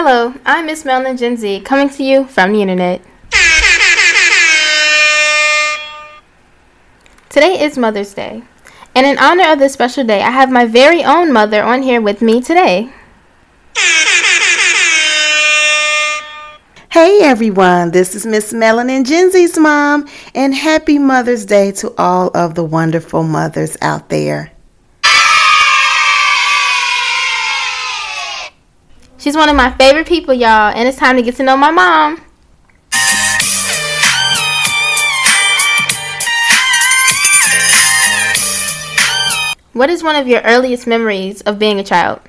Hello, I'm Miss Melanin Gen Z, coming to you from the internet. Today is Mother's Day, and in honor of this special day, I have my very own mother on here with me today. Hey everyone, this is Miss Melanin Gen Z's mom, and happy Mother's Day to all of the wonderful mothers out there. She's one of my favorite people, y'all, and it's time to get to know my mom. What is one of your earliest memories of being a child?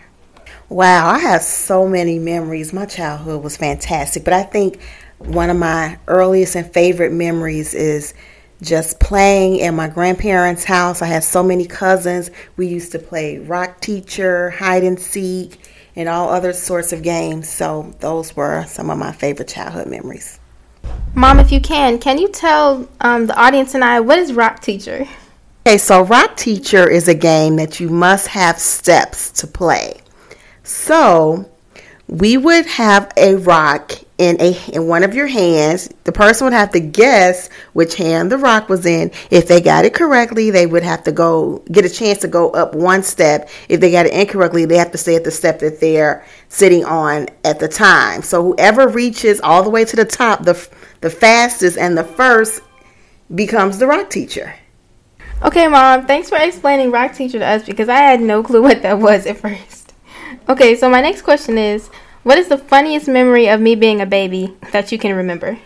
Wow, I have so many memories. My childhood was fantastic, but I think one of my earliest and favorite memories is just playing at my grandparents' house. I had so many cousins. We used to play rock teacher, hide and seek, and all other sorts of games. So those were some of my favorite childhood memories. Mom, if you can, can you tell um, the audience and I what is rock teacher? Okay, so rock teacher is a game that you must have steps to play. So we would have a rock in a in one of your hands. The person would have to guess which hand the rock was in. If they got it correctly, they would have to go get a chance to go up one step. If they got it incorrectly, they have to stay at the step that they're sitting on at the time. So whoever reaches all the way to the top, the the fastest and the first becomes the rock teacher. Okay, Mom, thanks for explaining rock teacher to us because I had no clue what that was at first. Okay, so my next question is What is the funniest memory of me being a baby that you can remember?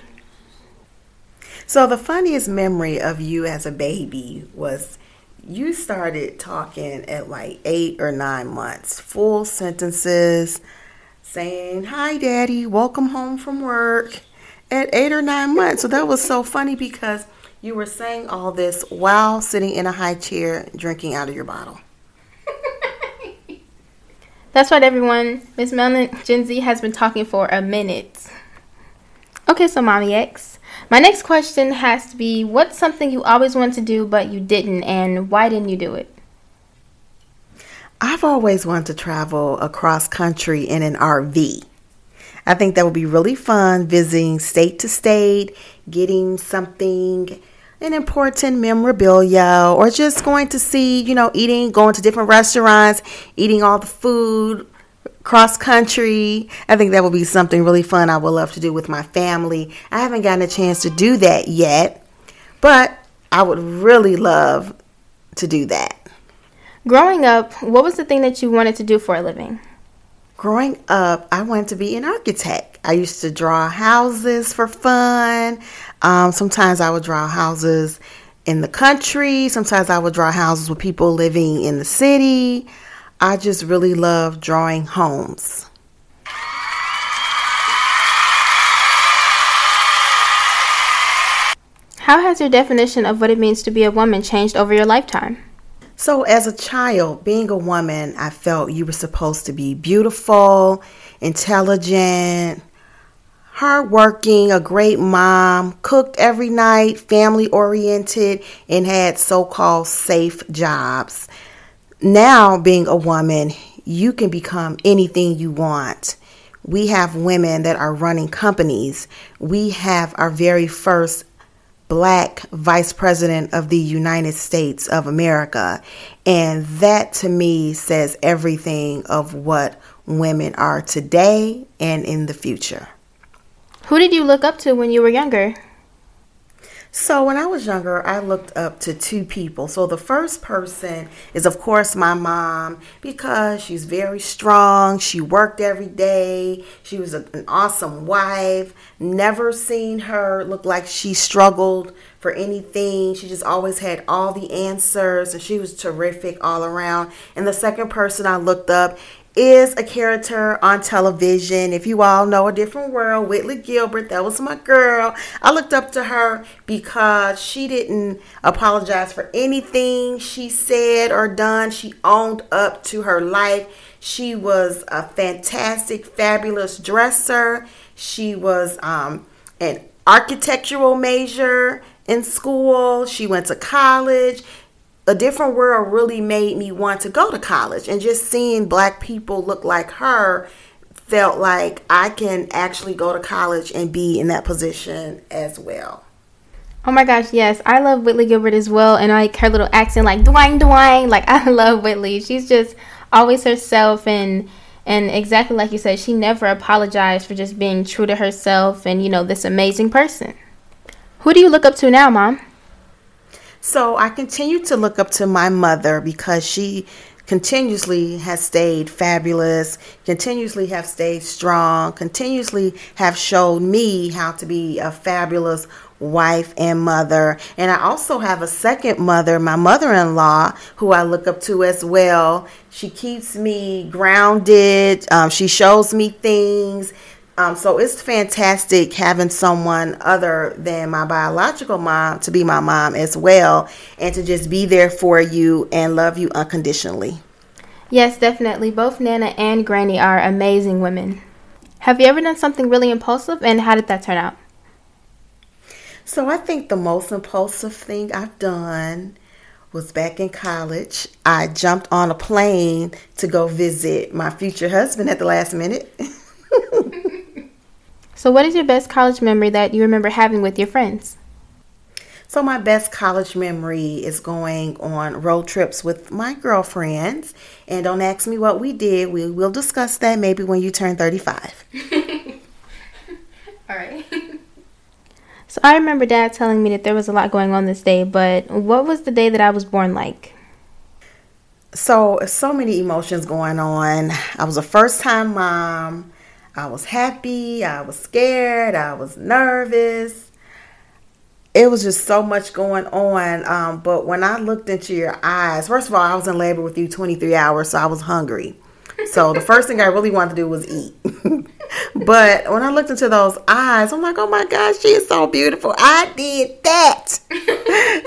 So, the funniest memory of you as a baby was you started talking at like eight or nine months, full sentences, saying, Hi, Daddy, welcome home from work at eight or nine months. So, that was so funny because you were saying all this while sitting in a high chair drinking out of your bottle. That's right, everyone. Miss Melanin Gen Z has been talking for a minute. Okay, so Mommy X. My next question has to be what's something you always wanted to do but you didn't, and why didn't you do it? I've always wanted to travel across country in an RV. I think that would be really fun visiting state to state, getting something an important memorabilia or just going to see, you know, eating, going to different restaurants, eating all the food, cross country. I think that would be something really fun I would love to do with my family. I haven't gotten a chance to do that yet, but I would really love to do that. Growing up, what was the thing that you wanted to do for a living? Growing up, I wanted to be an architect. I used to draw houses for fun. Um, sometimes I would draw houses in the country. Sometimes I would draw houses with people living in the city. I just really love drawing homes. How has your definition of what it means to be a woman changed over your lifetime? So, as a child, being a woman, I felt you were supposed to be beautiful, intelligent, hardworking, a great mom, cooked every night, family oriented, and had so called safe jobs. Now, being a woman, you can become anything you want. We have women that are running companies. We have our very first black vice president of the United States of America. And that to me says everything of what women are today and in the future. Who did you look up to when you were younger? So, when I was younger, I looked up to two people. So, the first person is, of course, my mom because she's very strong. She worked every day. She was an awesome wife. Never seen her look like she struggled for anything. She just always had all the answers and she was terrific all around. And the second person I looked up is a character on television. If you all know A Different World, Whitley Gilbert, that was my girl. I looked up to her because she didn't apologize for anything she said or done. She owned up to her life. She was a fantastic, fabulous dresser. She was um, an architectural major in school. She went to college a different world really made me want to go to college and just seeing black people look like her felt like I can actually go to college and be in that position as well. Oh my gosh, yes. I love Whitley Gilbert as well. And like her little accent, like Dwayne Dwayne. Like I love Whitley. She's just always herself and and exactly like you said, she never apologized for just being true to herself and, you know, this amazing person. Who do you look up to now, Mom? So I continue to look up to my mother because she continuously has stayed fabulous, continuously have stayed strong, continuously have showed me how to be a fabulous wife and mother. And I also have a second mother, my mother in law, who I look up to as well. She keeps me grounded, um, she shows me things. Um, so it's fantastic having someone other than my biological mom to be my mom as well and to just be there for you and love you unconditionally. Yes, definitely. Both Nana and Granny are amazing women. Have you ever done something really impulsive and how did that turn out? So I think the most impulsive thing I've done was back in college. I jumped on a plane to go visit my future husband at the last minute. so, what is your best college memory that you remember having with your friends? So, my best college memory is going on road trips with my girlfriends. And don't ask me what we did. We will discuss that maybe when you turn 35. All right. So I remember dad telling me that there was a lot going on this day, but what was the day that I was born like? So, so many emotions going on. I was a first time mom. I was happy. I was scared. I was nervous. It was just so much going on. Um, but when I looked into your eyes, first of all, I was in labor with you 23 hours, so I was hungry. So the first thing I really wanted to do was eat. but when I looked into those eyes, I'm like, oh my gosh, she is so beautiful. I did that.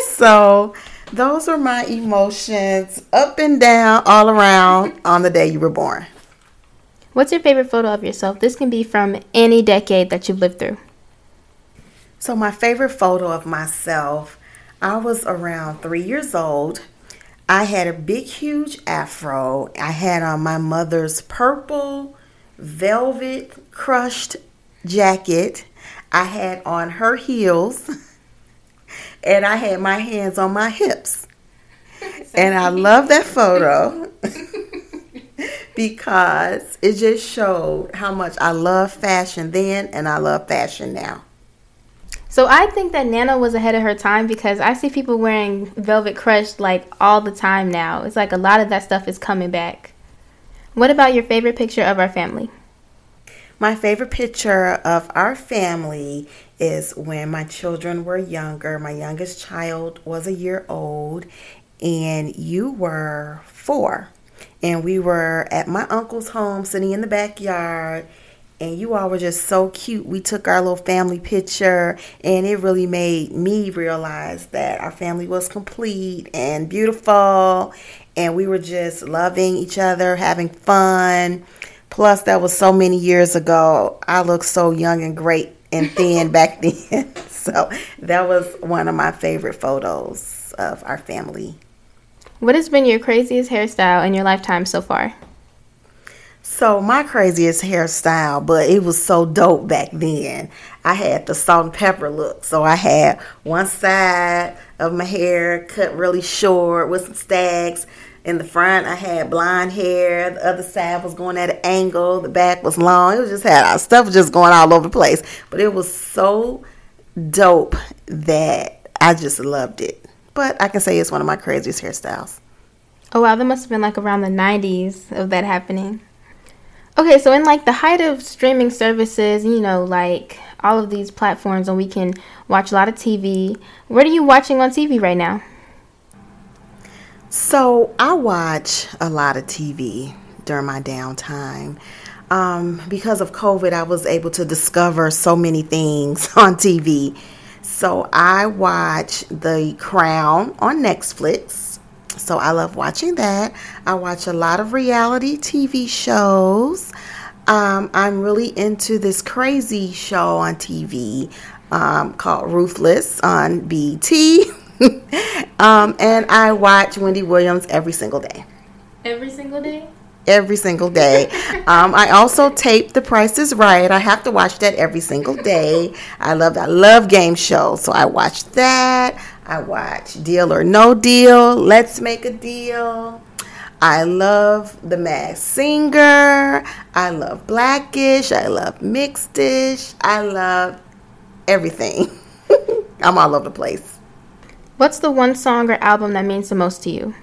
so those are my emotions up and down, all around on the day you were born. What's your favorite photo of yourself? This can be from any decade that you've lived through. So, my favorite photo of myself, I was around three years old I had a big, huge afro. I had on my mother's purple velvet crushed jacket. I had on her heels. and I had my hands on my hips. and I love that photo because it just showed how much I love fashion then and I love fashion now. So I think that Nana was ahead of her time because I see people wearing velvet crush like all the time now. It's like a lot of that stuff is coming back. What about your favorite picture of our family? My favorite picture of our family is when my children were younger. My youngest child was a year old, and you were four. And we were at my uncle's home sitting in the backyard and you all were just so cute. We took our little family picture, and it really made me realize that our family was complete and beautiful, and we were just loving each other, having fun. Plus, that was so many years ago. I looked so young and great and thin back then. So, that was one of my favorite photos of our family. What has been your craziest hairstyle in your lifetime so far? So my craziest hairstyle, but it was so dope back then. I had the salt and pepper look. So I had one side of my hair cut really short with some stags. In the front, I had blonde hair. The other side was going at an angle. The back was long. It was just had uh, stuff was just going all over the place. But it was so dope that I just loved it. But I can say it's one of my craziest hairstyles. Oh wow, that must have been like around the 90s of that happening. Okay, so in like the height of streaming services, you know, like all of these platforms, and we can watch a lot of TV. What are you watching on TV right now? So I watch a lot of TV during my downtime. Um, because of COVID, I was able to discover so many things on TV. So I watch The Crown on Netflix. So I love watching that. I watch a lot of reality TV shows. Um, I'm really into this crazy show on TV um, called Ruthless on BET. um, and I watch Wendy Williams every single day. Every single day? Every single day. Um, I also tape The Price is Right. I have to watch that every single day. I love I love game shows, so I watch that. I watch Deal or No Deal, Let's Make a Deal. I love The Masked Singer. I love Blackish. I love Mixedish. I love everything. I'm all over the place. What's the one song or album that means the most to you?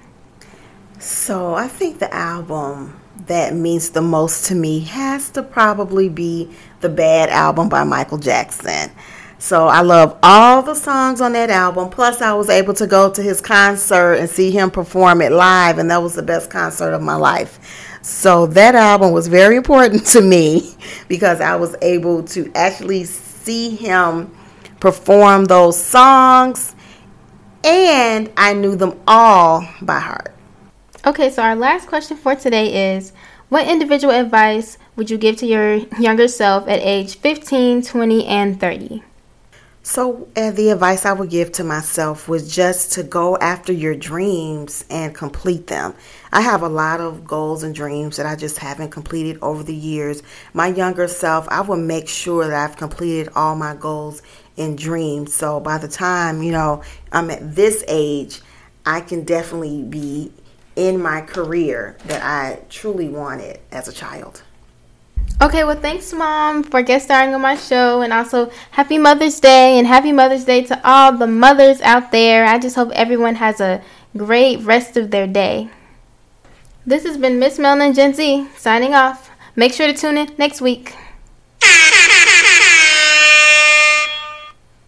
So I think the album that means the most to me has to probably be the Bad album by Michael Jackson. So I love all the songs on that album. Plus, I was able to go to his concert and see him perform it live, and that was the best concert of my life. So that album was very important to me because I was able to actually see him perform those songs, and I knew them all by heart. Okay, so our last question for today is What individual advice would you give to your younger self at age 15, 20, and 30? So, uh, the advice I would give to myself was just to go after your dreams and complete them. I have a lot of goals and dreams that I just haven't completed over the years. My younger self, I will make sure that I've completed all my goals and dreams. So, by the time, you know, I'm at this age, I can definitely be in my career that I truly wanted as a child. Okay, well, thanks, Mom, for guest starring on my show. And also, happy Mother's Day and happy Mother's Day to all the mothers out there. I just hope everyone has a great rest of their day. This has been Miss Melanin Gen Z signing off. Make sure to tune in next week.